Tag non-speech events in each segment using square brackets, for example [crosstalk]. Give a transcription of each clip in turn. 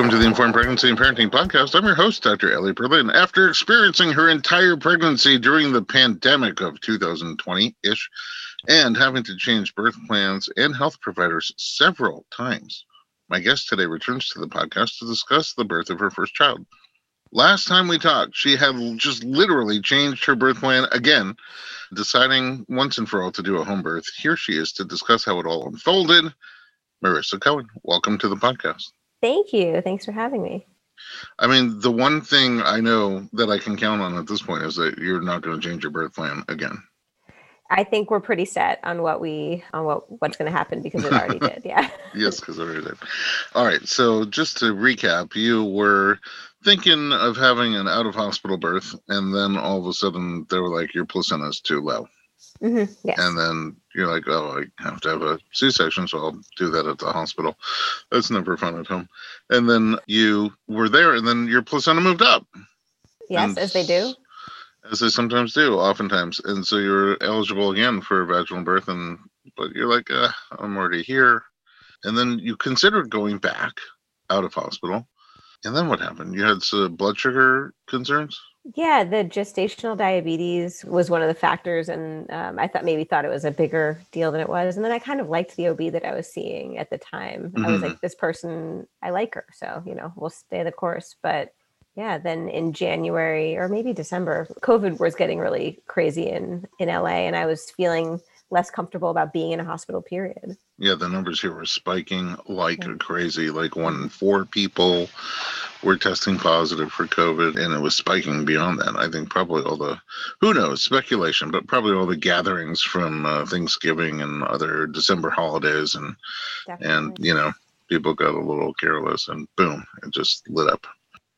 Welcome to the Informed Pregnancy and Parenting Podcast. I'm your host, Dr. Ellie Berlin. After experiencing her entire pregnancy during the pandemic of 2020 ish and having to change birth plans and health providers several times, my guest today returns to the podcast to discuss the birth of her first child. Last time we talked, she had just literally changed her birth plan again, deciding once and for all to do a home birth. Here she is to discuss how it all unfolded. Marisa Cohen, welcome to the podcast. Thank you. Thanks for having me. I mean, the one thing I know that I can count on at this point is that you're not going to change your birth plan again. I think we're pretty set on what we on what what's going to happen because it already did. Yeah. [laughs] [laughs] yes, because it already did. All right. So just to recap, you were thinking of having an out of hospital birth, and then all of a sudden they were like, "Your placenta is too low." Mm-hmm. Yes. And then you're like, oh, I have to have a C-section, so I'll do that at the hospital. That's never fun at home. And then you were there, and then your placenta moved up. Yes, and as they do. As they sometimes do, oftentimes. And so you're eligible again for vaginal birth, and but you're like, uh, I'm already here. And then you considered going back out of hospital. And then what happened? You had some blood sugar concerns? Yeah, the gestational diabetes was one of the factors, and um, I thought maybe thought it was a bigger deal than it was. And then I kind of liked the OB that I was seeing at the time. Mm-hmm. I was like, mm-hmm. this person, I like her, so you know, we'll stay the course. But yeah, then in January or maybe December, COVID was getting really crazy in in LA, and I was feeling less comfortable about being in a hospital period. Yeah, the numbers here were spiking like yeah. crazy. Like one in four people were testing positive for COVID, and it was spiking beyond that. I think probably all the, who knows, speculation, but probably all the gatherings from uh, Thanksgiving and other December holidays, and Definitely. and you know, people got a little careless, and boom, it just lit up.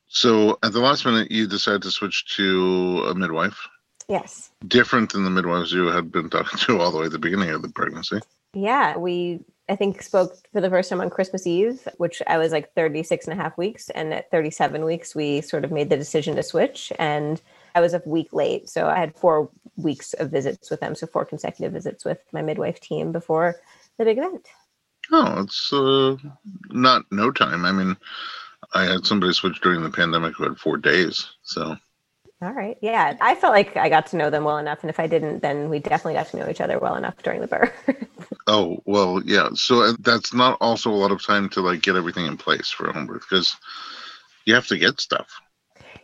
So at the last minute, you decided to switch to a midwife. Yes. Different than the midwives you had been talking to all the way at the beginning of the pregnancy. Yeah, we I think spoke for the first time on Christmas Eve, which I was like 36 and a half weeks. And at 37 weeks, we sort of made the decision to switch. And I was a week late. So I had four weeks of visits with them. So four consecutive visits with my midwife team before the big event. Oh, it's uh, not no time. I mean, I had somebody switch during the pandemic who had four days. So all right. Yeah. I felt like I got to know them well enough. And if I didn't, then we definitely got to know each other well enough during the birth. [laughs] oh, well, yeah. So that's not also a lot of time to like get everything in place for a home birth because you have to get stuff.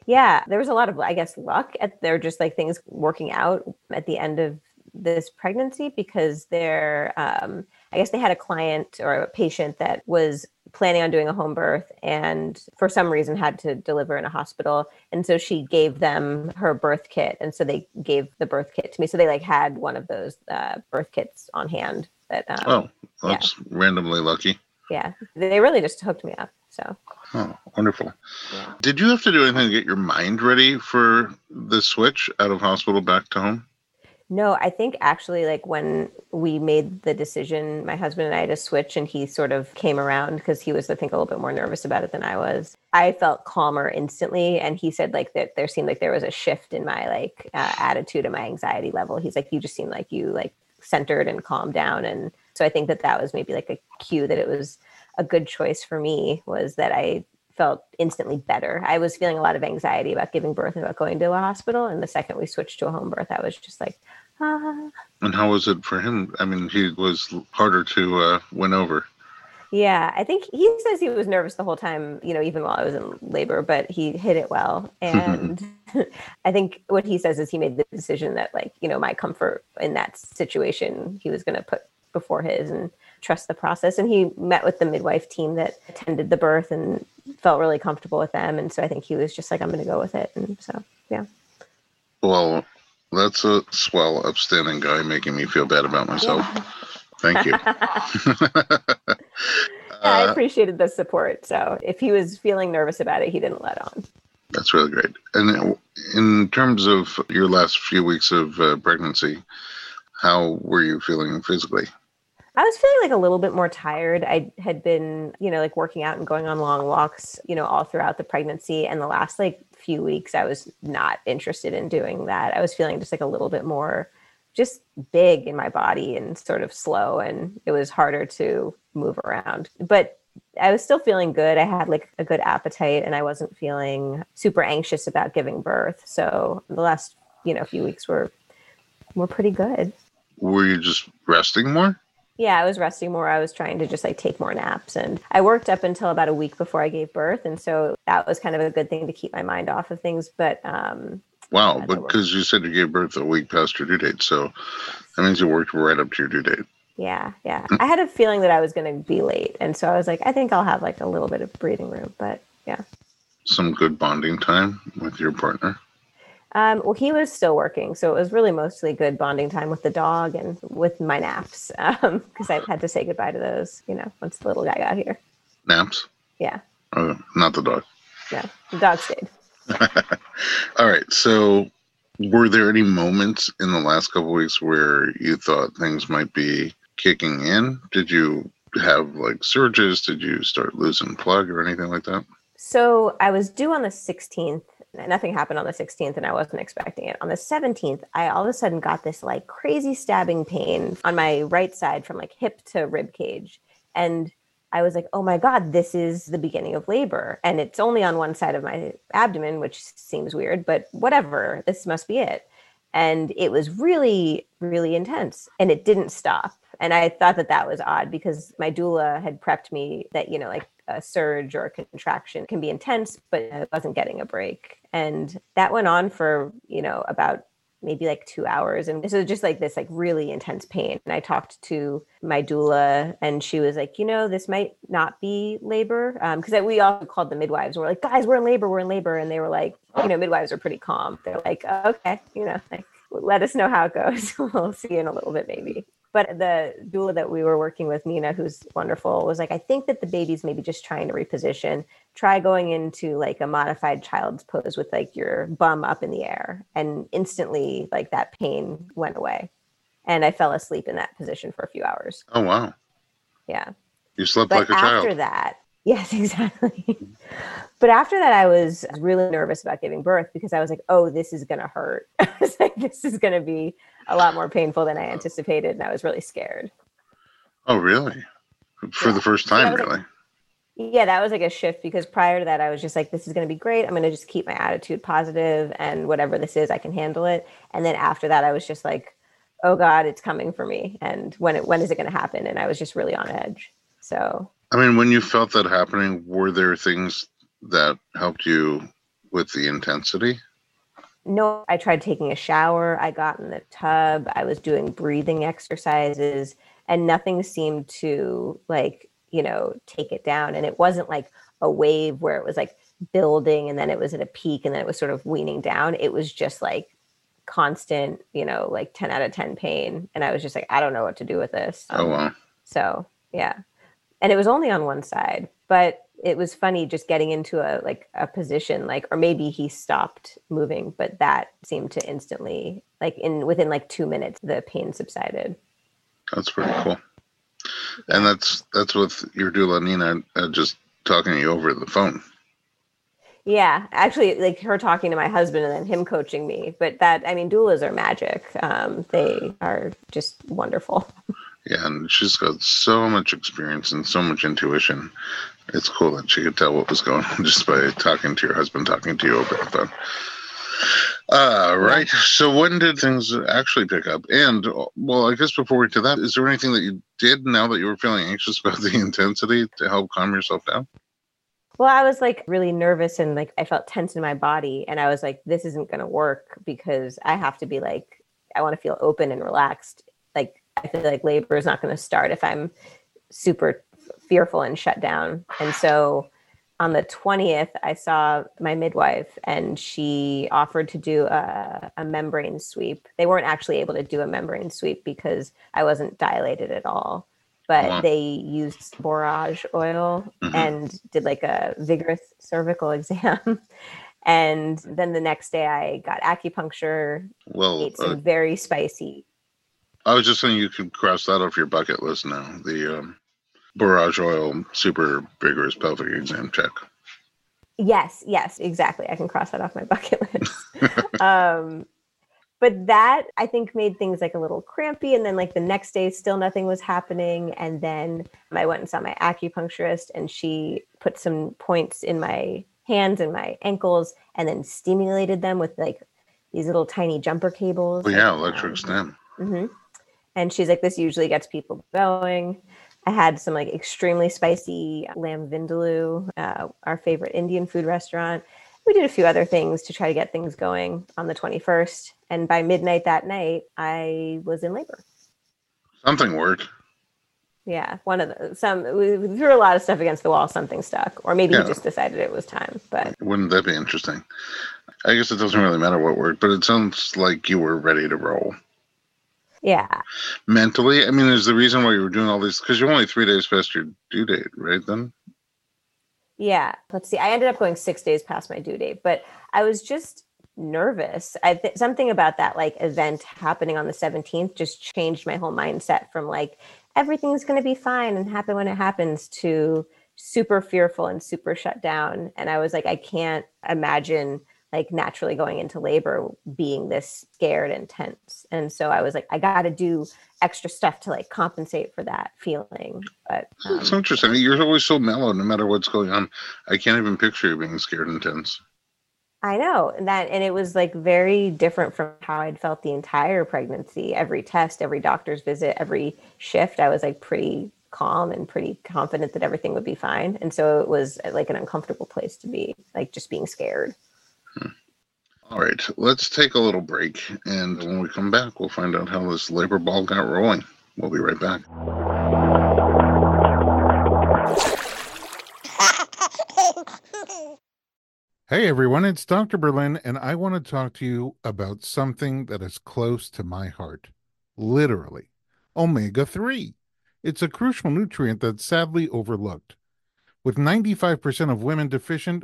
Yeah. There was a lot of, I guess, luck at there just like things working out at the end of this pregnancy because they're, um, I guess they had a client or a patient that was planning on doing a home birth and for some reason had to deliver in a hospital. And so she gave them her birth kit. And so they gave the birth kit to me. So they like had one of those uh, birth kits on hand that um, oh that's yeah. randomly lucky. Yeah. They really just hooked me up so. Oh wonderful. Yeah. did you have to do anything to get your mind ready for the switch out of hospital back to home no, I think actually, like when we made the decision, my husband and I to switch, and he sort of came around because he was, I think, a little bit more nervous about it than I was. I felt calmer instantly, and he said like that there seemed like there was a shift in my like uh, attitude and my anxiety level. He's like, you just seem like you like centered and calmed down, and so I think that that was maybe like a cue that it was a good choice for me was that I felt instantly better. I was feeling a lot of anxiety about giving birth and about going to a hospital. And the second we switched to a home birth, I was just like. [laughs] And how was it for him? I mean, he was harder to uh, win over. Yeah, I think he says he was nervous the whole time, you know, even while I was in labor, but he hit it well. [laughs] And [laughs] I think what he says is he made the decision that, like, you know, my comfort in that situation, he was going to put before his. And trust the process. And he met with the midwife team that attended the birth and felt really comfortable with them. And so I think he was just like, I'm going to go with it. And so, yeah. Well, that's a swell, upstanding guy making me feel bad about myself. Yeah. Thank you. [laughs] [laughs] yeah, I uh, appreciated the support. So if he was feeling nervous about it, he didn't let on. That's really great. And in terms of your last few weeks of uh, pregnancy, how were you feeling physically? I was feeling like a little bit more tired. I had been, you know, like working out and going on long walks, you know, all throughout the pregnancy. And the last like few weeks, I was not interested in doing that. I was feeling just like a little bit more just big in my body and sort of slow. And it was harder to move around. But I was still feeling good. I had like a good appetite and I wasn't feeling super anxious about giving birth. So the last, you know, few weeks were were pretty good. Were you just resting more? Yeah, I was resting more. I was trying to just like take more naps. And I worked up until about a week before I gave birth. And so that was kind of a good thing to keep my mind off of things. But um Wow, because you said you gave birth a week past your due date. So that means you worked right up to your due date. Yeah, yeah. I had a feeling that I was going to be late. And so I was like, I think I'll have like a little bit of breathing room. But yeah. Some good bonding time with your partner? Um, well, he was still working, so it was really mostly good bonding time with the dog and with my naps because [laughs] um, I had to say goodbye to those, you know, once the little guy got here. Naps? Yeah. Oh, not the dog. Yeah, the dog stayed. [laughs] All right. So, were there any moments in the last couple weeks where you thought things might be kicking in? Did you have like surges? Did you start losing plug or anything like that? So, I was due on the 16th nothing happened on the 16th and I wasn't expecting it. On the 17th, I all of a sudden got this like crazy stabbing pain on my right side from like hip to rib cage. And I was like, oh my God, this is the beginning of labor. And it's only on one side of my abdomen, which seems weird, but whatever, this must be it. And it was really, really intense and it didn't stop. And I thought that that was odd because my doula had prepped me that, you know, like a surge or a contraction can be intense, but I wasn't getting a break. And that went on for, you know, about maybe like two hours. And was just like this like really intense pain. And I talked to my doula and she was like, you know, this might not be labor. Um, cause we all called the midwives. We're like, guys, we're in labor, we're in labor. And they were like, you know, midwives are pretty calm. They're like, okay, you know, like let us know how it goes. [laughs] we'll see you in a little bit, maybe. But the doula that we were working with, Nina, who's wonderful, was like, I think that the baby's maybe just trying to reposition. Try going into like a modified child's pose with like your bum up in the air. And instantly, like that pain went away. And I fell asleep in that position for a few hours. Oh, wow. Yeah. You slept but like a after child. After that, Yes, [laughs] exactly. but after that, I was really nervous about giving birth because I was like, oh, this is going to hurt. [laughs] I was like, this is going to be a lot more painful than I oh. anticipated. And I was really scared. Oh, really? For yeah. the first time, really? Like, yeah, that was like a shift because prior to that, I was just like, this is going to be great. I'm going to just keep my attitude positive and whatever this is, I can handle it. And then after that, I was just like, oh God, it's coming for me. And when it, when is it going to happen? And I was just really on edge. So I mean, when you felt that happening, were there things that helped you with the intensity? No, I tried taking a shower. I got in the tub. I was doing breathing exercises, and nothing seemed to like, you know, take it down. And it wasn't like a wave where it was like building and then it was at a peak and then it was sort of weaning down. It was just like constant, you know, like 10 out of 10 pain. And I was just like, I don't know what to do with this. Oh, wow. So, yeah and it was only on one side but it was funny just getting into a like a position like or maybe he stopped moving but that seemed to instantly like in within like two minutes the pain subsided. That's pretty cool. And that's that's with your doula nina uh, just talking to you over the phone. Yeah actually like her talking to my husband and then him coaching me but that i mean doulas are magic. Um, they are just wonderful [laughs] Yeah, and she's got so much experience and so much intuition. It's cool that she could tell what was going on [laughs] just by talking to your husband, talking to you the phone. Uh, right. So when did things actually pick up? And well, I guess before we to that, is there anything that you did now that you were feeling anxious about the [laughs] intensity to help calm yourself down? Well, I was like really nervous and like I felt tense in my body. And I was like, this isn't going to work because I have to be like, I want to feel open and relaxed. I feel like labor is not going to start if I'm super fearful and shut down. And so on the 20th, I saw my midwife and she offered to do a, a, membrane sweep. They weren't actually able to do a membrane sweep because I wasn't dilated at all, but wow. they used borage oil mm-hmm. and did like a vigorous cervical [laughs] exam. and then the next day, I got acupuncture, well, ate some uh, very spicy I was just saying you can cross that off your bucket list now. The um, borage oil super vigorous pelvic exam check. Yes, yes, exactly. I can cross that off my [laughs] bucket list. [laughs] um, but that I think made things like a little crampy. And then like the next day, still nothing was happening. And then I went and saw my acupuncturist, and she put some points in my hands and my ankles, and then stimulated them with like these little tiny jumper cables. Oh, yeah, electric um, stim. Mm-hmm. And she's like, this usually gets people going. I had some like extremely spicy lamb vindaloo, uh, our favorite Indian food restaurant. We did a few other things to try to get things going on the 21st. And by midnight that night, I was in labor. Something worked. Yeah, one of the some we threw a lot of stuff against the wall. Something stuck, or maybe yeah. we just decided it was time. But wouldn't that be interesting? I guess it doesn't really matter what worked, but it sounds like you were ready to roll. Yeah. Mentally, I mean, is the reason why you were doing all this because you're only three days past your due date, right? Then. Yeah. Let's see. I ended up going six days past my due date, but I was just nervous. I th- something about that like event happening on the 17th just changed my whole mindset from like everything's going to be fine and happen when it happens to super fearful and super shut down. And I was like, I can't imagine like naturally going into labor being this scared and tense. And so i was like i got to do extra stuff to like compensate for that feeling but um, it's interesting. You're always so mellow no matter what's going on. I can't even picture you being scared and tense. I know and that and it was like very different from how i'd felt the entire pregnancy. Every test every doctor's visit every shift i was like pretty calm and pretty confident that everything would be fine. And so it was like an uncomfortable place to be like just being scared all right, let's take a little break. And when we come back, we'll find out how this labor ball got rolling. We'll be right back. Hey everyone, it's Dr. Berlin, and I want to talk to you about something that is close to my heart. Literally, omega 3. It's a crucial nutrient that's sadly overlooked. With 95% of women deficient,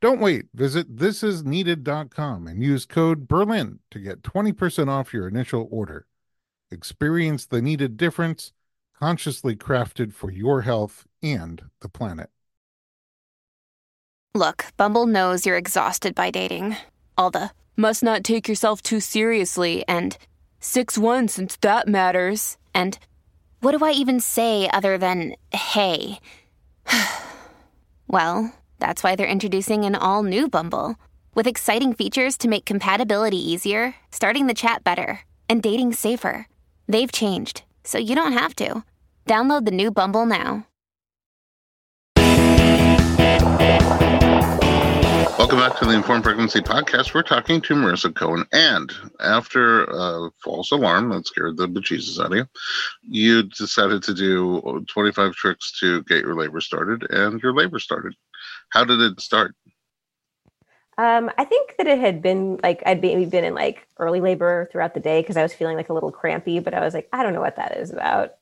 Don't wait. Visit thisisneeded.com and use code Berlin to get 20% off your initial order. Experience the needed difference, consciously crafted for your health and the planet. Look, Bumble knows you're exhausted by dating. All the must not take yourself too seriously and 6 1 since that matters. And what do I even say other than hey? [sighs] well, that's why they're introducing an all new Bumble with exciting features to make compatibility easier, starting the chat better, and dating safer. They've changed, so you don't have to. Download the new Bumble now. Welcome back to the Informed Pregnancy Podcast. We're talking to Marisa Cohen. And after a false alarm that scared the bejesus out of you, you decided to do 25 tricks to get your labor started, and your labor started. How did it start? Um, I think that it had been like I'd maybe been in like early labor throughout the day because I was feeling like a little crampy, but I was like, I don't know what that is about.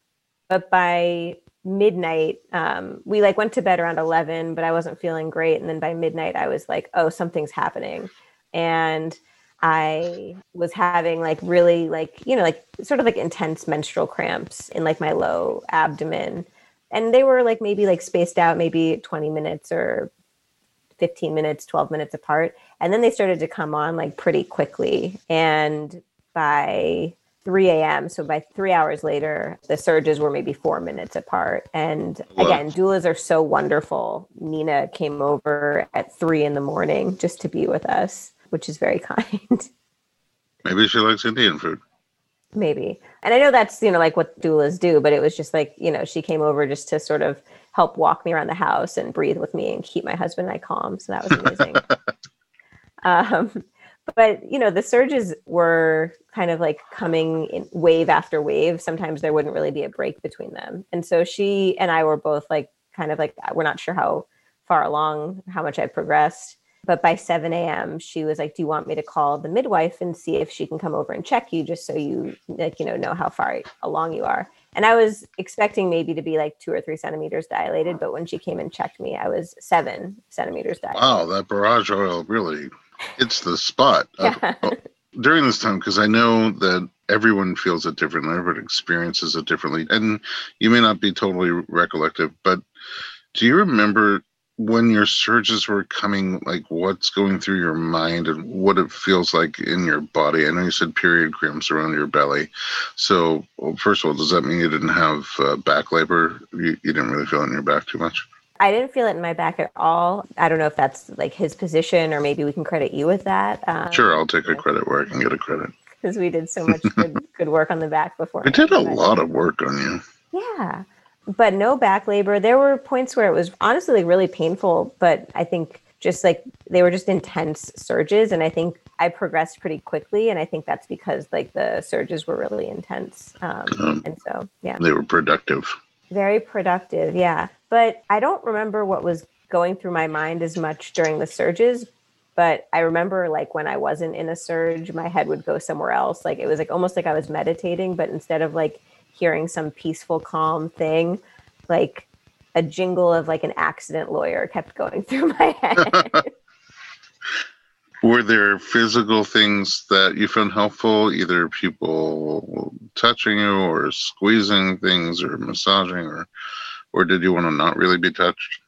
But by midnight, um, we like went to bed around 11, but I wasn't feeling great. And then by midnight, I was like, oh, something's happening. And I was having like really like, you know, like sort of like intense menstrual cramps in like my low abdomen. And they were like maybe like spaced out maybe 20 minutes or 15 minutes, 12 minutes apart. And then they started to come on like pretty quickly. And by 3 a.m., so by three hours later, the surges were maybe four minutes apart. And again, doulas are so wonderful. Nina came over at three in the morning just to be with us, which is very [laughs] kind. Maybe she likes Indian food. Maybe. And I know that's, you know, like what doulas do, but it was just like, you know, she came over just to sort of help walk me around the house and breathe with me and keep my husband and I calm. So that was amazing. [laughs] um, but you know, the surges were kind of like coming in wave after wave. Sometimes there wouldn't really be a break between them. And so she and I were both like kind of like we're not sure how far along, how much I've progressed. But by 7 a.m., she was like, Do you want me to call the midwife and see if she can come over and check you just so you like, you know, know how far along you are? And I was expecting maybe to be like two or three centimeters dilated, but when she came and checked me, I was seven centimeters dilated. Wow, that borage oil really hits the spot. Yeah. [laughs] Uh, during this time, because I know that everyone feels it differently, everyone experiences it differently, and you may not be totally recollective, but do you remember when your surges were coming, like what's going through your mind and what it feels like in your body? I know you said period cramps around your belly. So, well, first of all, does that mean you didn't have uh, back labor? You, you didn't really feel it in your back too much? I didn't feel it in my back at all. I don't know if that's like his position or maybe we can credit you with that. Um, Sure, I'll take a credit where I can get a credit. Because we did so much good, [laughs] good work on the back before. I did a lot of work on you. Yeah. But no back labor. There were points where it was honestly like really painful, but I think just like they were just intense surges. And I think I progressed pretty quickly. And I think that's because like the surges were really intense. Um, Um, and so, yeah, They were productive. very productive. Yeah. But I don't remember what was going through my mind as much during the surges. But I remember like when I wasn't in a surge, my head would go somewhere else. Like it was like almost like I was meditating, but instead of like hearing some peaceful, calm thing, like a jingle of like an accident lawyer kept going [laughs] through my head. [laughs] Were there physical things that you found helpful, either people touching you or squeezing things or massaging or or did you want to not really be touched?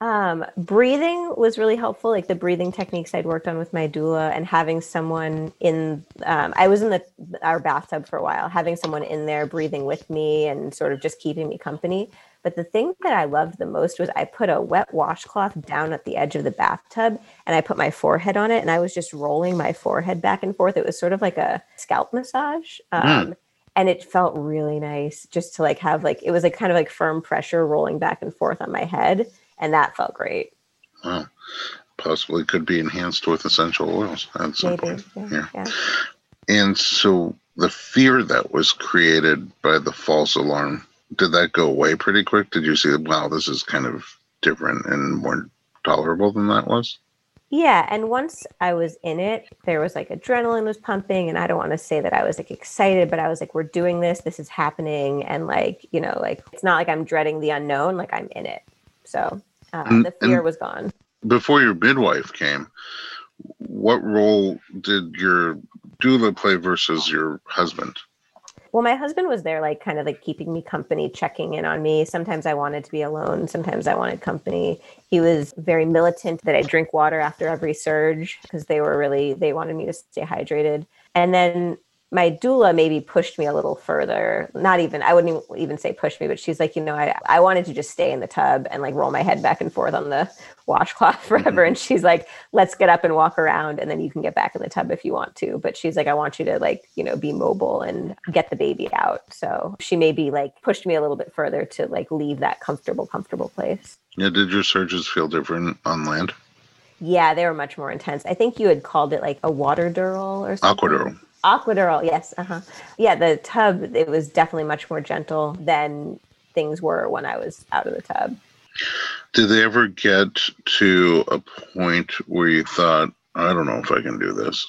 Um, breathing was really helpful, like the breathing techniques I'd worked on with my doula, and having someone in. Um, I was in the our bathtub for a while, having someone in there breathing with me and sort of just keeping me company. But the thing that I loved the most was I put a wet washcloth down at the edge of the bathtub and I put my forehead on it and I was just rolling my forehead back and forth. It was sort of like a scalp massage. Um, and it felt really nice just to like have like it was like kind of like firm pressure rolling back and forth on my head and that felt great Wow. Possibly could be enhanced with essential oils at some maybe point. yeah, Yeah. yeah. And so the fear that was created by the false alarm, did that go away pretty quick? Did you see, wow, this is kind of different and more tolerable than that was? Yeah, and once I was in it, there was like adrenaline was pumping, and I don't want to say that I was like excited, but I was like, "We're doing this. This is happening," and like you know, like it's not like I'm dreading the unknown. Like I'm in it. So uh, the fear and- was gone. Before your midwife came, what role did your doula play versus your husband? Well, my husband was there, like kind of like keeping me company, checking in on me. Sometimes I wanted to be alone. Sometimes I wanted company. He was very militant that I drink water after every surge because they were really, they wanted me to stay hydrated. And then my doula maybe pushed me a little further. Not even, I wouldn't even, say push me, but she's like, you know, I, I wanted to just stay in the tub and like roll my head back and forth on the [laughs] washcloth mm-hmm. forever. And she's like, let's get up and walk around and then you can get back in the tub if you want to. But she's like, I want you to like, you know, be mobile and get the baby out. So she maybe like pushed me a little bit further to like leave that comfortable, comfortable place. Yeah, did your surges feel different on land? Yeah, they were much more intense. I think you had called it like a water dural or something. Aquadural. Aquadural, yes. Uh-huh. Yeah, the tub, it was definitely much more gentle than things were when I was out of the tub. Did they ever get to a point where you thought, I don't know if I can do this?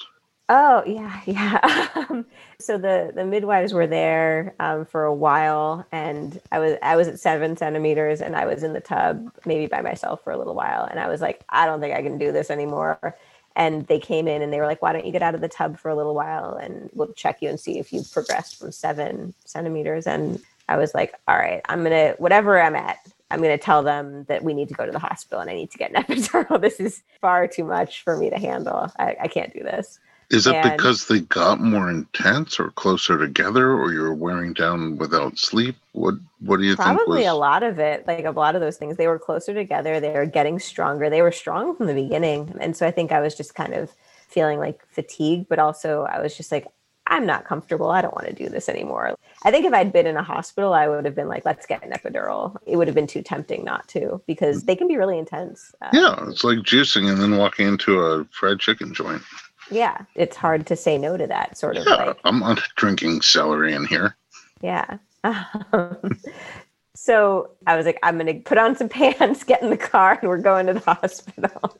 Oh yeah, [laughs] yeah. Um, so the the midwives were there um, for a while, and I was I was at seven centimeters, and I was in the tub maybe by myself for a little while, and I was like, I don't think I can do this anymore. And they came in and they were like, Why don't you get out of the tub for a little while, and we'll check you and see if you've progressed from seven centimeters. And I was like, All right, I'm gonna whatever I'm at. I'm to tell them that we need to go to the hospital and I need to get an [laughs] epidural. This is far too much for me to handle. I, I can't do this. Is it And- because they got more intense or closer together or you're wearing down without sleep? What what do you think Probably was a lot of it, like a lot of those things. They were closer together. They were getting stronger. They were strong from the beginning. And so I think I was just kind of feeling like fatigue, but also I was just like, I'm not comfortable. I don't want to do this anymore. I think if I'd been in a hospital, I would have been like, let's get an epidural. It would have been too tempting not to because they can be really intense. Uh, Yeah, it's like juicing and then walking into a fried chicken joint. Yeah. It's hard to say no to that sort of Yeah, like, I'm not drinking celery in here. Yeah. Um, [laughs] so I was like, I'm going to put on some [laughs] pants, get in the car, and we're going to the [laughs] hospital.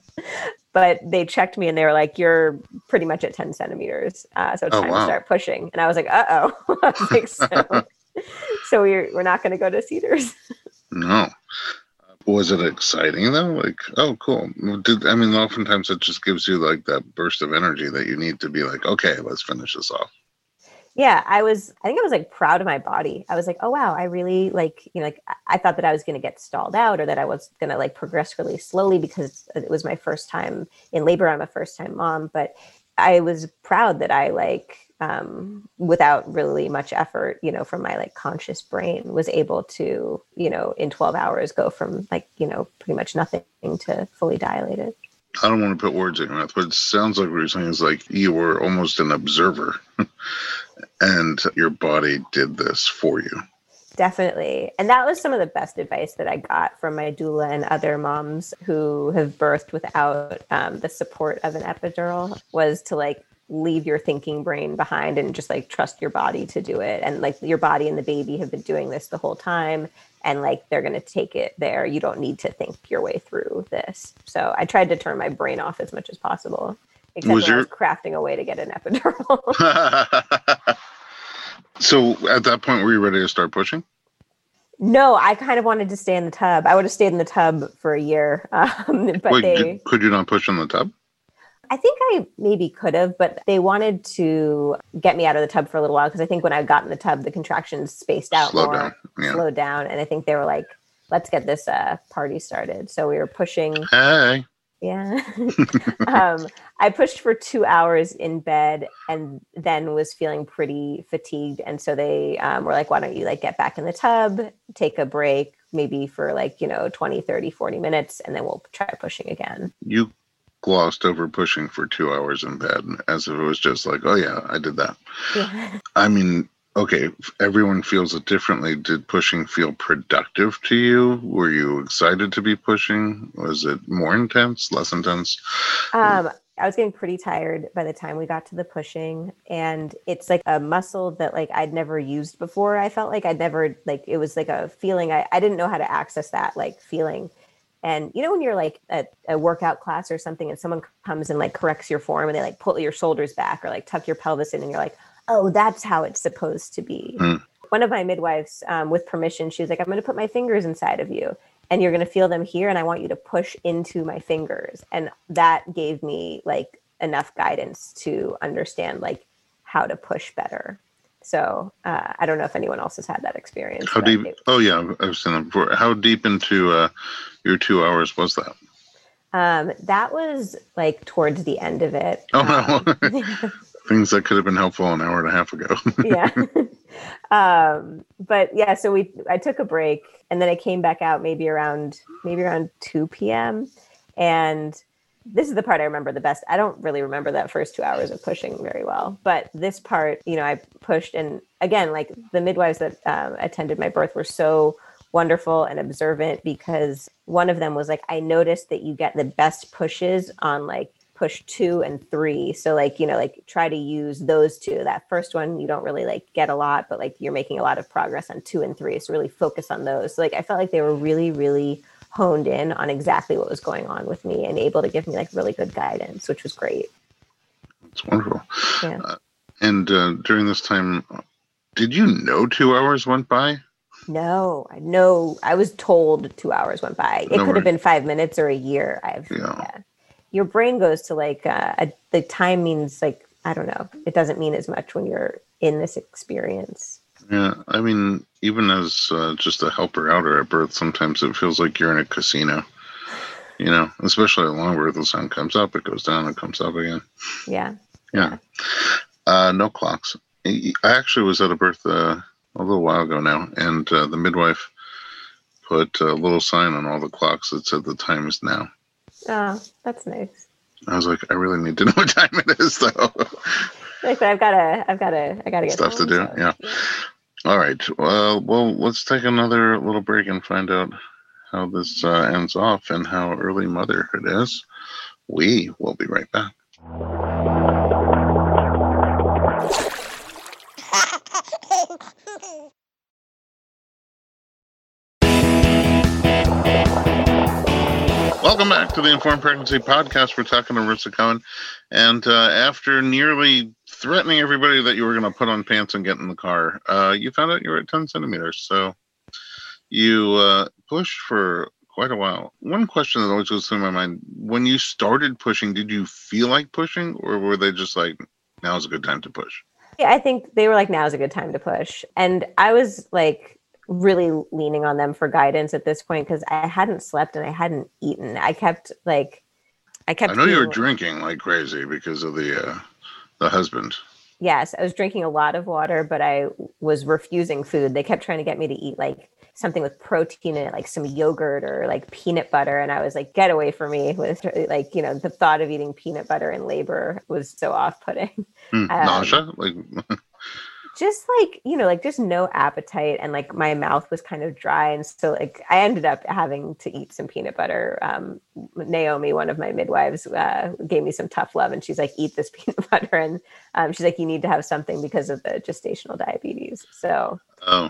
but they checked me and they were like, You're pretty much at 10 centimeters. Uh, so it's Oh, time wow. to start pushing. And I was like, Uh oh. Like, so, so we're we're not going to go to Cedars. no. Was it exciting though? Like, oh, cool. Did I mean, oftentimes it just gives you like that burst of energy that you need to be like, okay, let's finish this off. Yeah, I was. I think I was like proud of my body. I was like, oh wow, I really like you know like I thought that I was going to get stalled out or that I was going to like progress really slowly because it was my first time in labor. I'm a first time mom, but I was proud that I like um, without really much effort, you know, from my like conscious brain was able to, you know, in 12 hours go from like, you know, pretty much nothing to fully dilated. I don't want to put words in your mouth, but it sounds like what you're saying is like you were almost an observer [laughs] and your body did this for you. Definitely. And that was some of the best advice that I got from my doula and other moms who have birthed without um, the support of an epidural was to like leave your thinking brain behind and just like trust your body to do it. And like your body and the baby have been doing this the whole time and like they're going to take it there. You don't need to think your way through this. So i tried to turn my brain off as much as possible except was your... i was crafting a way to get an epidural. [laughs] [laughs] So at that point were you ready to start pushing? No, I kind of wanted to stay in the tub. I would have stayed in the tub for a year, [laughs] um, but Wait, they did, could you not push in the tub? I think I maybe could have, but they wanted to get me out of the tub for a little while because I think when I got in the tub, the contractions spaced out slowed more, down. Yeah. slowed down, and I think they were like, "Let's get this uh, party started." So we were pushing. Hey. [laughs] Yeah. [laughs] um, I pushed for two hours in bed and then was feeling pretty fatigued. And so they um, were like, why don't you like get back in the tub, take a break, maybe for like, you know, 20, 30, 40 minutes, and then we'll try pushing again. You glossed over pushing for two hours in bed as if it was just like, oh yeah, I did that. Yeah. I mean, okay, everyone feels it differently. Did pushing feel productive to you? Were you excited to be pushing? Was it more intense, less intense? Um, I was getting pretty tired by the time we got to the pushing and it's like a muscle that like I'd never used before. I felt like I'd never like it was like a feeling I, I didn't know how to access that like feeling. And you know when you're like at a workout class or something, and someone comes and like corrects your form, and they like pull your shoulders back or like tuck your pelvis in, and you're like, oh, that's how it's supposed to be. Mm. One of my midwives, um, with permission, she was like, I'm going to put my fingers inside of you, and you're going to feel them here, and I want you to push into my fingers, and that gave me like enough guidance to understand like how to push better. So uh, I don't know if anyone else has had that experience. How deep? oh yeah, I've seen that before. How deep into uh, your two hours was that? Um, that was like towards the end of it. Oh no. Um, [laughs] Things that could have been helpful an hour and a half ago. [laughs] yeah. [laughs] um, but yeah, so we I took a break and then I came back out maybe around maybe around 2 p.m. And this is the part I remember the best. I don't really remember that first two hours of pushing very well, but this part, you know, I pushed, and again, like the midwives that um, attended my birth were so wonderful and observant because one of them was like, I noticed that you get the best pushes on like push two and three. So like, you know, like try to use those two. That first one you don't really like get a lot, but like you're making a lot of progress on two and three. So really focus on those. So like I felt like they were really, really honed in on exactly what was going on with me and able to give me like really good guidance, which was great. It's wonderful. Yeah. Uh, and uh, during this time, did you know two hours went by? No, I know. I was told two hours went by. It no could have been five minutes or a year. I've yeah. yeah. Your brain goes to like uh, a, the time means like I don't know. It doesn't mean as much when you're in this experience. Yeah, I mean, even as uh, just a helper outer at birth, sometimes it feels like you're in a casino. You know, especially at long birth, the sun comes up, it goes down, it comes up again. Yeah. Yeah. Uh, no clocks. I actually was at a birth uh, a little while ago now, and uh, the midwife put a little sign on all the clocks that said the time is now. Oh, that's nice. I was like, I really need to know what time it is, though. like, I've got to, I've got to, I got to get stuff home, to do. So, yeah. All right. Well, well, let's take another little break and find out how this uh, ends off and how early motherhood is. We will be right back. [laughs] Welcome back to the Informed Pregnancy Podcast. We're talking to Marisa Cohen. And uh, after nearly threatening everybody that you were going to put on pants and get in the car. Uh, you found out you were at 10 centimeters. So you uh, pushed for quite a while. One question that always goes through my mind when you started pushing, did you feel like pushing, or were they just like, now's a good time to push? Yeah, I think they were like, now's a good time to push. And I was like, really leaning on them for guidance at this point because I hadn't slept and I hadn't eaten. I kept like, I kept. I know you were drinking like crazy because of the uh, the husband. Yes, I was drinking a lot of water, but I was refusing food. They kept trying to get me to eat like something with protein in it, like some yogurt or like peanut butter. And I was like, get away from me with like, you know, the thought of eating peanut butter in labor was so off putting. Mm, um, nausea? Like [laughs] just like you know like just no appetite and like my mouth was kind of dry and so like i ended up having to eat some peanut butter. Um, naomi one of my midwives uh, gave me some tough love and she's like eat this [laughs] peanut butter and um, she's like you need to have something because of the gestational diabetes so. Oh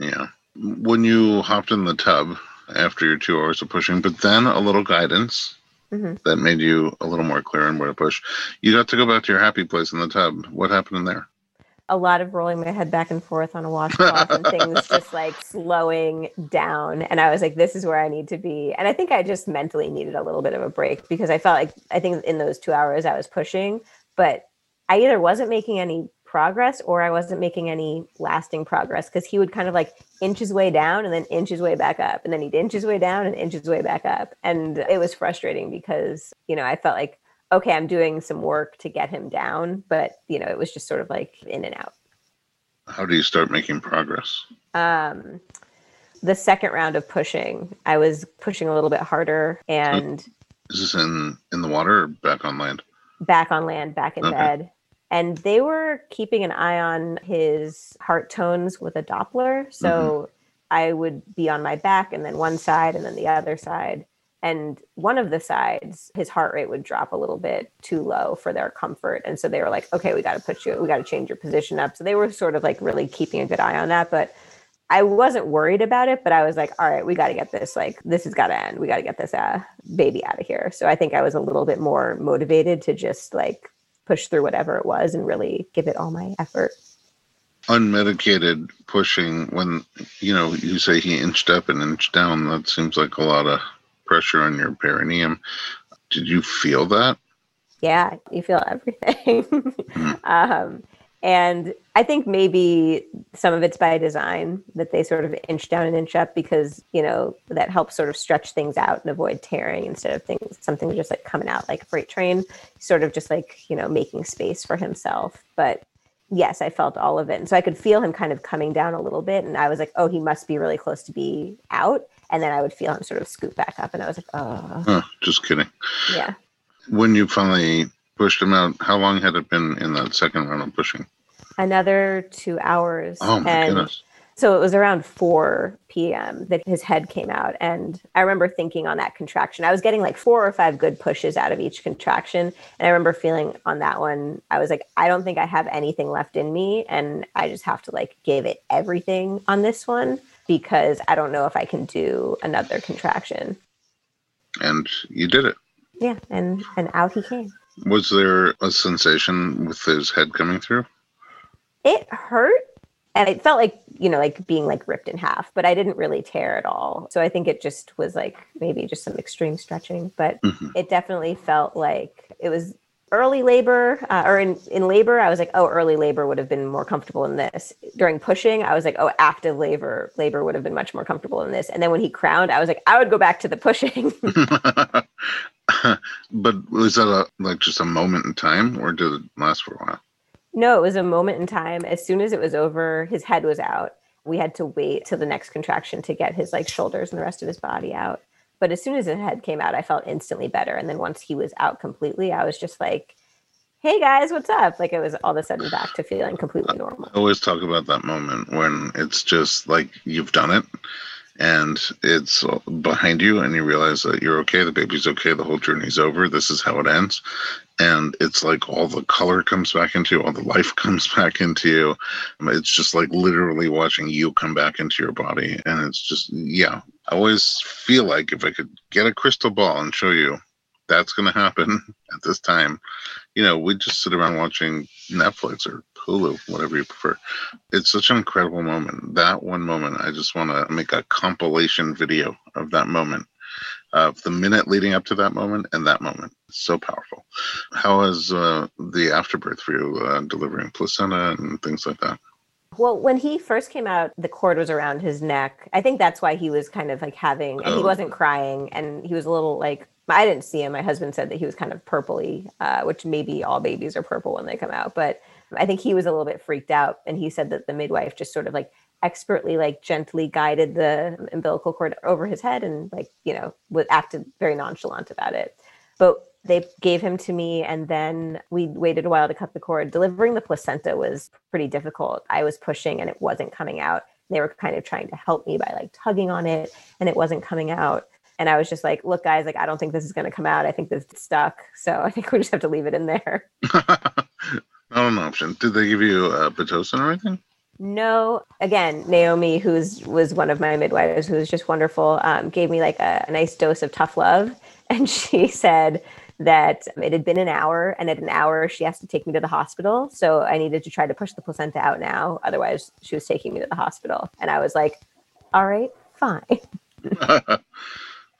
yeah. When you hopped in the tub after your two hours of pushing but then a little guidance mm-hmm. that made you a little more clear on where to push you got to go back to your happy place in the tub. What happened in there a lot of rolling my head back and forth on a washcloth and things [laughs] just like slowing down. And I was like, this is where I need to be. And I think I just mentally needed a little bit of a break because I felt like I think in those two hours I was pushing, but I either wasn't making any progress or I wasn't making any lasting progress because he would kind of like inch his way down and then inch his way back up. And then he'd inch his way down and inch his way back up. And it was frustrating because, you know, I felt like okay, I'm doing some work to get him down, but you know, it was just sort of like in and out. How do you start making progress? Um, the second round of pushing, I was pushing a little bit harder and is this in in the water or back on land? Back on land, back in okay. bed. And they were keeping an eye on his heart tones with a Doppler. So mm-hmm. I would be on my back and then one side and then the other side and one of the sides his heart rate would drop a little bit too low for their comfort. And so they were like okay we got to put you we got to change your position up. So they were sort of like really keeping a good eye on that but i wasn't worried about it but i was like all right we got to get this like this has got to end. We got to get this uh, baby out of here. So i think i was a little bit more motivated to just like push through whatever it was and really give it all my effort. Unmedicated pushing when you know you say he inched up and inched down that seems like a lot of pressure on your perineum. Did you feel that? Yeah, you feel everything. mm-hmm. [laughs] um, and I think maybe some of it's by design that they sort of inch down and inch up because, you know, that helps sort of stretch things out and avoid tearing instead of things, something just like coming out like a freight train, sort of just like, you know, making space for himself. But yes, I felt all of it. And so I could feel him kind of coming down a little bit. And I was like, oh, he must be really close to be out and then I would feel him sort of scoot back up, and I was like, oh, oh just kidding. Yeah. When you finally pushed him out, how long had it been in that second round of pushing? Another two hours. Oh my and goodness. So it was around 4 p.m. that his head came out. And I remember thinking on that contraction, I was getting like four or five good pushes out of each contraction. And I remember feeling on that one, I was like, I don't think I have anything left in me. And I just have to like give it everything on this one because I don't know if I can do another contraction. And you did it. Yeah, and and out he came. Was there a sensation with his head coming through? It hurt and it felt like, you know, like being like ripped in half, but I didn't really tear at all. So I think it just was like maybe just some extreme stretching, but mm-hmm. it definitely felt like it was early labor uh, or in, in labor i was like oh early labor would have been more comfortable in this. During pushing i was like oh active labor labor would have been much more comfortable in this. And then when he crowned i was like i would go back to the pushing. [laughs] [laughs] But was that a like just a moment in time or did it last for a while? No it was a moment in time. As soon as it was over his head was out. We had to wait till the next contraction to get his like shoulders and the rest of his body out but as soon as his head came out, I felt instantly better. And then once he was out completely, I was just like, hey guys, what's up? Like it was all of a sudden back to feeling completely normal. I always talk about that moment when it's just like you've done it and it's behind you and you realize that you're okay the baby's okay the whole journey's over this is how it ends and it's like all the color comes back into you all the life [laughs] comes back into you it's just like literally watching you come back into your body and it's just yeah i always feel like if i could get a crystal ball and show you that's going to happen [laughs] at this time you know, we just sit around watching Netflix or Hulu, whatever you prefer. It's such an incredible moment. That one moment, I just want to make a compilation video of that moment, of the minute leading up to that moment and that moment. It's so powerful. How has uh, the afterbirth for you, uh, delivering placenta and things like that? Well, when he first came out, the cord was around his neck. I think that's why he was kind of like having, and he Oh. wasn't crying, and he was a little like, I didn't see him. My husband said that he was kind of purpley, uh, which maybe all babies are purple when they come out, but I think he was a little bit freaked out. And he said that the midwife just sort of like expertly, like gently guided the umbilical cord over his head and like, you know, was acted very nonchalant about it. But they gave him to me and then we waited a while to cut the cord. Delivering the placenta was pretty difficult. I was pushing and it wasn't coming out. They were kind of trying to help me by like tugging on it and it wasn't coming out. And i was just like look guys like i don't think this is going to come out. I think this is stuck. So i think we just have to leave it in there. [laughs] Not an option. Did they give you uh, pitocin or anything? No again naomi who's was one of my midwives who was just wonderful um, gave me like a, a nice dose of tough love. [laughs] And she said that it had been an hour and at an hour she has to take me to the hospital. So i needed to try to push the placenta out now. Otherwise she was taking me to the hospital. And i was like all right fine. [laughs] [laughs]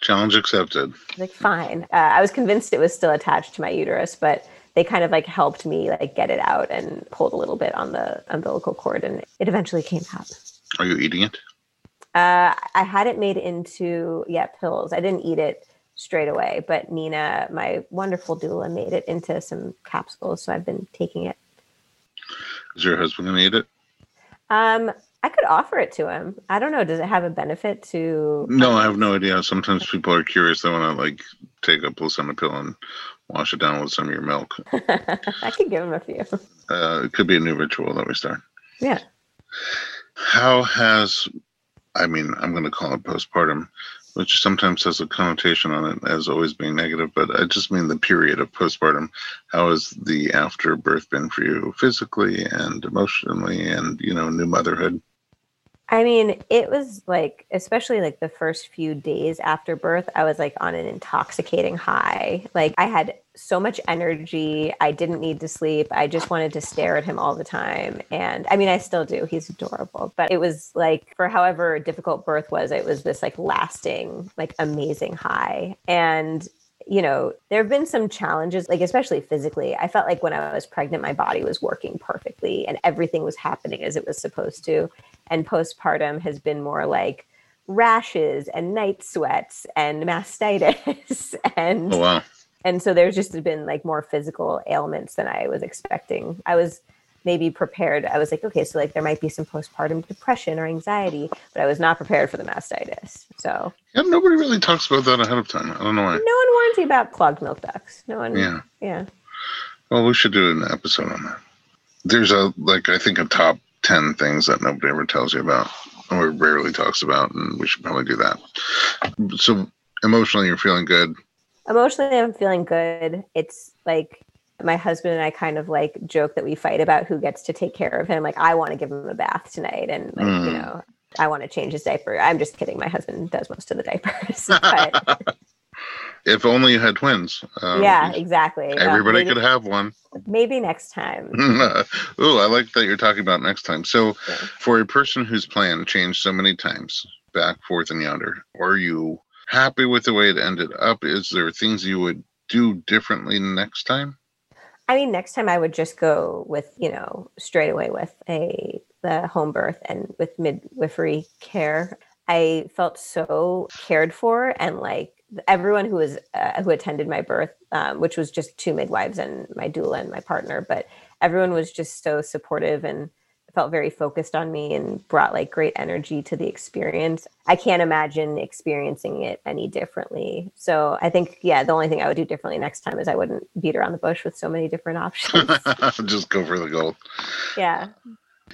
Challenge accepted. like fine. Uh, i was convinced it was still attached to my uterus but they kind of like helped me like get it out and pulled a little bit on the umbilical cord and it eventually came out Are you eating it? Uh, I had it made into yeah pills. I didn't eat it straight away, but Nina, my wonderful doula, made it into some capsules, so I've been taking it. Is your husband going to eat it? Um, I could offer it to him. I don't know. Does it have a benefit to? No, I have no idea. Sometimes people are curious. They want to like take a placenta pill and wash it down with some of your milk. [laughs] I could give him a few. Uh, it could be a new ritual that we start. Yeah. How has, I mean, I'm going to call it postpartum, which sometimes has a connotation on it as always being negative, but I just mean the period of postpartum. How has the afterbirth been for you physically and emotionally and, you know, new motherhood? I mean, it was like, especially like the first few days after birth, I was like on an intoxicating high. Like, I had so much energy. I didn't need to sleep. I just wanted to stare at him all the time. And I mean, I still do. He's adorable. But it was like, for however difficult birth was, it was this like lasting, like amazing high. And you know, there have been some challenges, like especially physically. I felt like when I was pregnant, my body was working perfectly and everything was happening as it was supposed to. And postpartum has been more like rashes and night sweats and mastitis [laughs] and Oh, wow. and so there's just been like more physical ailments than I was expecting. I was maybe prepared. I was like, okay, so like there might be some postpartum depression or anxiety, but I was not prepared for the mastitis. So Yeah, nobody really talks about that ahead of time. I don't know why. no one warns you about clogged milk ducts. No one. Yeah. Yeah. Well, we should do an episode on that. There's a, like, I think a top 10 things that nobody ever tells you about or rarely talks about, and we should probably do that. So, emotionally, you're feeling good. Emotionally, I'm feeling good. It's like my husband and I kind of like joke that we fight about who gets to take care of him. Like, I want to give him a bath tonight, and like, you Mm. know, I want to change his diaper. I'm just kidding. My husband does most of the diapers. [laughs] but If only you had twins. Um, yeah, exactly. Everybody maybe, could have one. maybe next time. [laughs] Ooh, I like that you're talking about next time. So, Yeah. for a person whose plan changed so many times, back, forth, and yonder, are you happy with the way it ended up? Is there things you would do differently next time? I mean, next time I would just go with, you know, straight away with a the home birth and with midwifery care. I felt so cared for, and like everyone who was uh, who attended my birth, um, which was just two midwives and my doula and my partner, but everyone was just so supportive and felt very focused on me and brought like great energy to the experience. I can't imagine experiencing it any differently. So I think, yeah, the only thing I would do differently next time is I wouldn't beat around the bush with so many different options. [laughs] Just go for the gold. yeah.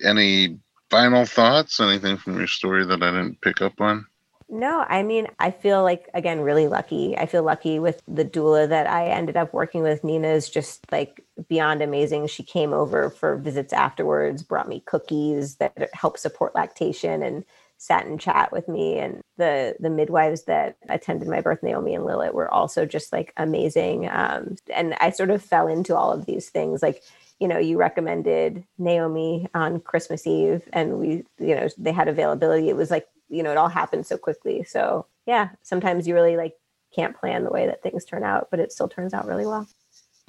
Any final thoughts? Anything from your story that I didn't pick up on? No, I mean, I feel like, again, really lucky. I feel lucky with the doula that I ended up working with. Nina is just like beyond amazing. She came over for visits afterwards, brought me cookies that help support lactation and sat and chat with me and the the midwives that attended my birth naomi and lilith were also just like amazing um, and i sort of fell into all of these things like you know you recommended naomi on christmas eve and we you know they had availability it was like you know it all happened so quickly so yeah sometimes you really like can't plan the way that things turn out but it still turns out really well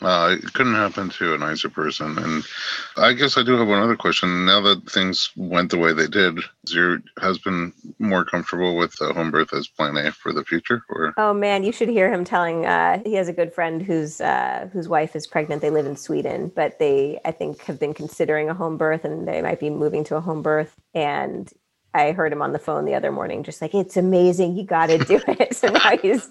uh, it couldn't happen to a nicer person. And I guess I do have one other question. Now that things went the way they did, is your husband more comfortable with the home birth as plan A for the future? Or oh man, you should hear him telling. Uh, he has a good friend whose uh, whose wife is pregnant. They live in Sweden, but they I think have been considering a home birth, and they might be moving to a home birth. And I heard him on the phone the other morning, just like it's amazing. You got to do [laughs] it. [laughs] so now he's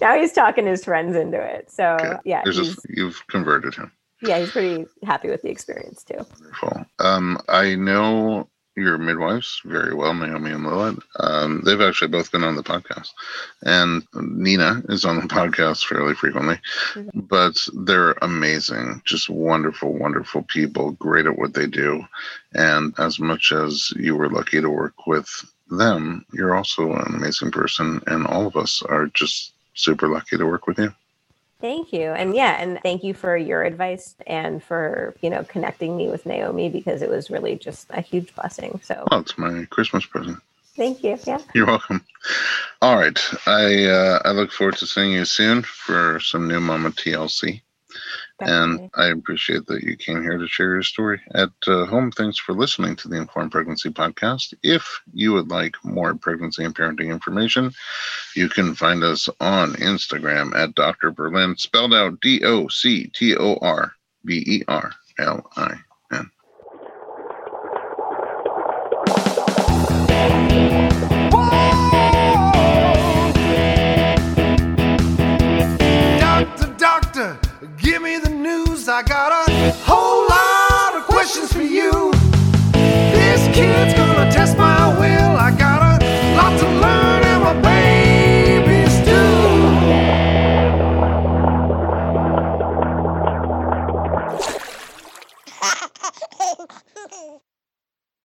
now he's talking his friends into it. So okay. yeah, you've converted him. Yeah, he's pretty happy with the experience too. Wonderful. Um, I know your midwives very well, Naomi and Lilith. Um, they've actually both been on the podcast, and Nina is on the [laughs] podcast fairly frequently. Mm-hmm. But they're amazing, just wonderful, wonderful people, great at what they do. And as much as you were lucky to work with them, you're also an amazing person, and all of us are just super lucky to work with you. Thank you. And yeah, and thank you for your advice and for, you know, connecting me with Naomi because it was really just a huge blessing. So Oh, it's my Christmas present. Thank you. Yeah. You're welcome. All right. I uh, I look forward to seeing you soon for some new Mama TLC. Definitely. And I appreciate that you came here to share your story at uh, home. Thanks for listening to the Informed Pregnancy Podcast. If you would like more pregnancy and parenting information, you can find us on Instagram at Dr. Berlin, spelled out D O C T O R B E R L I I got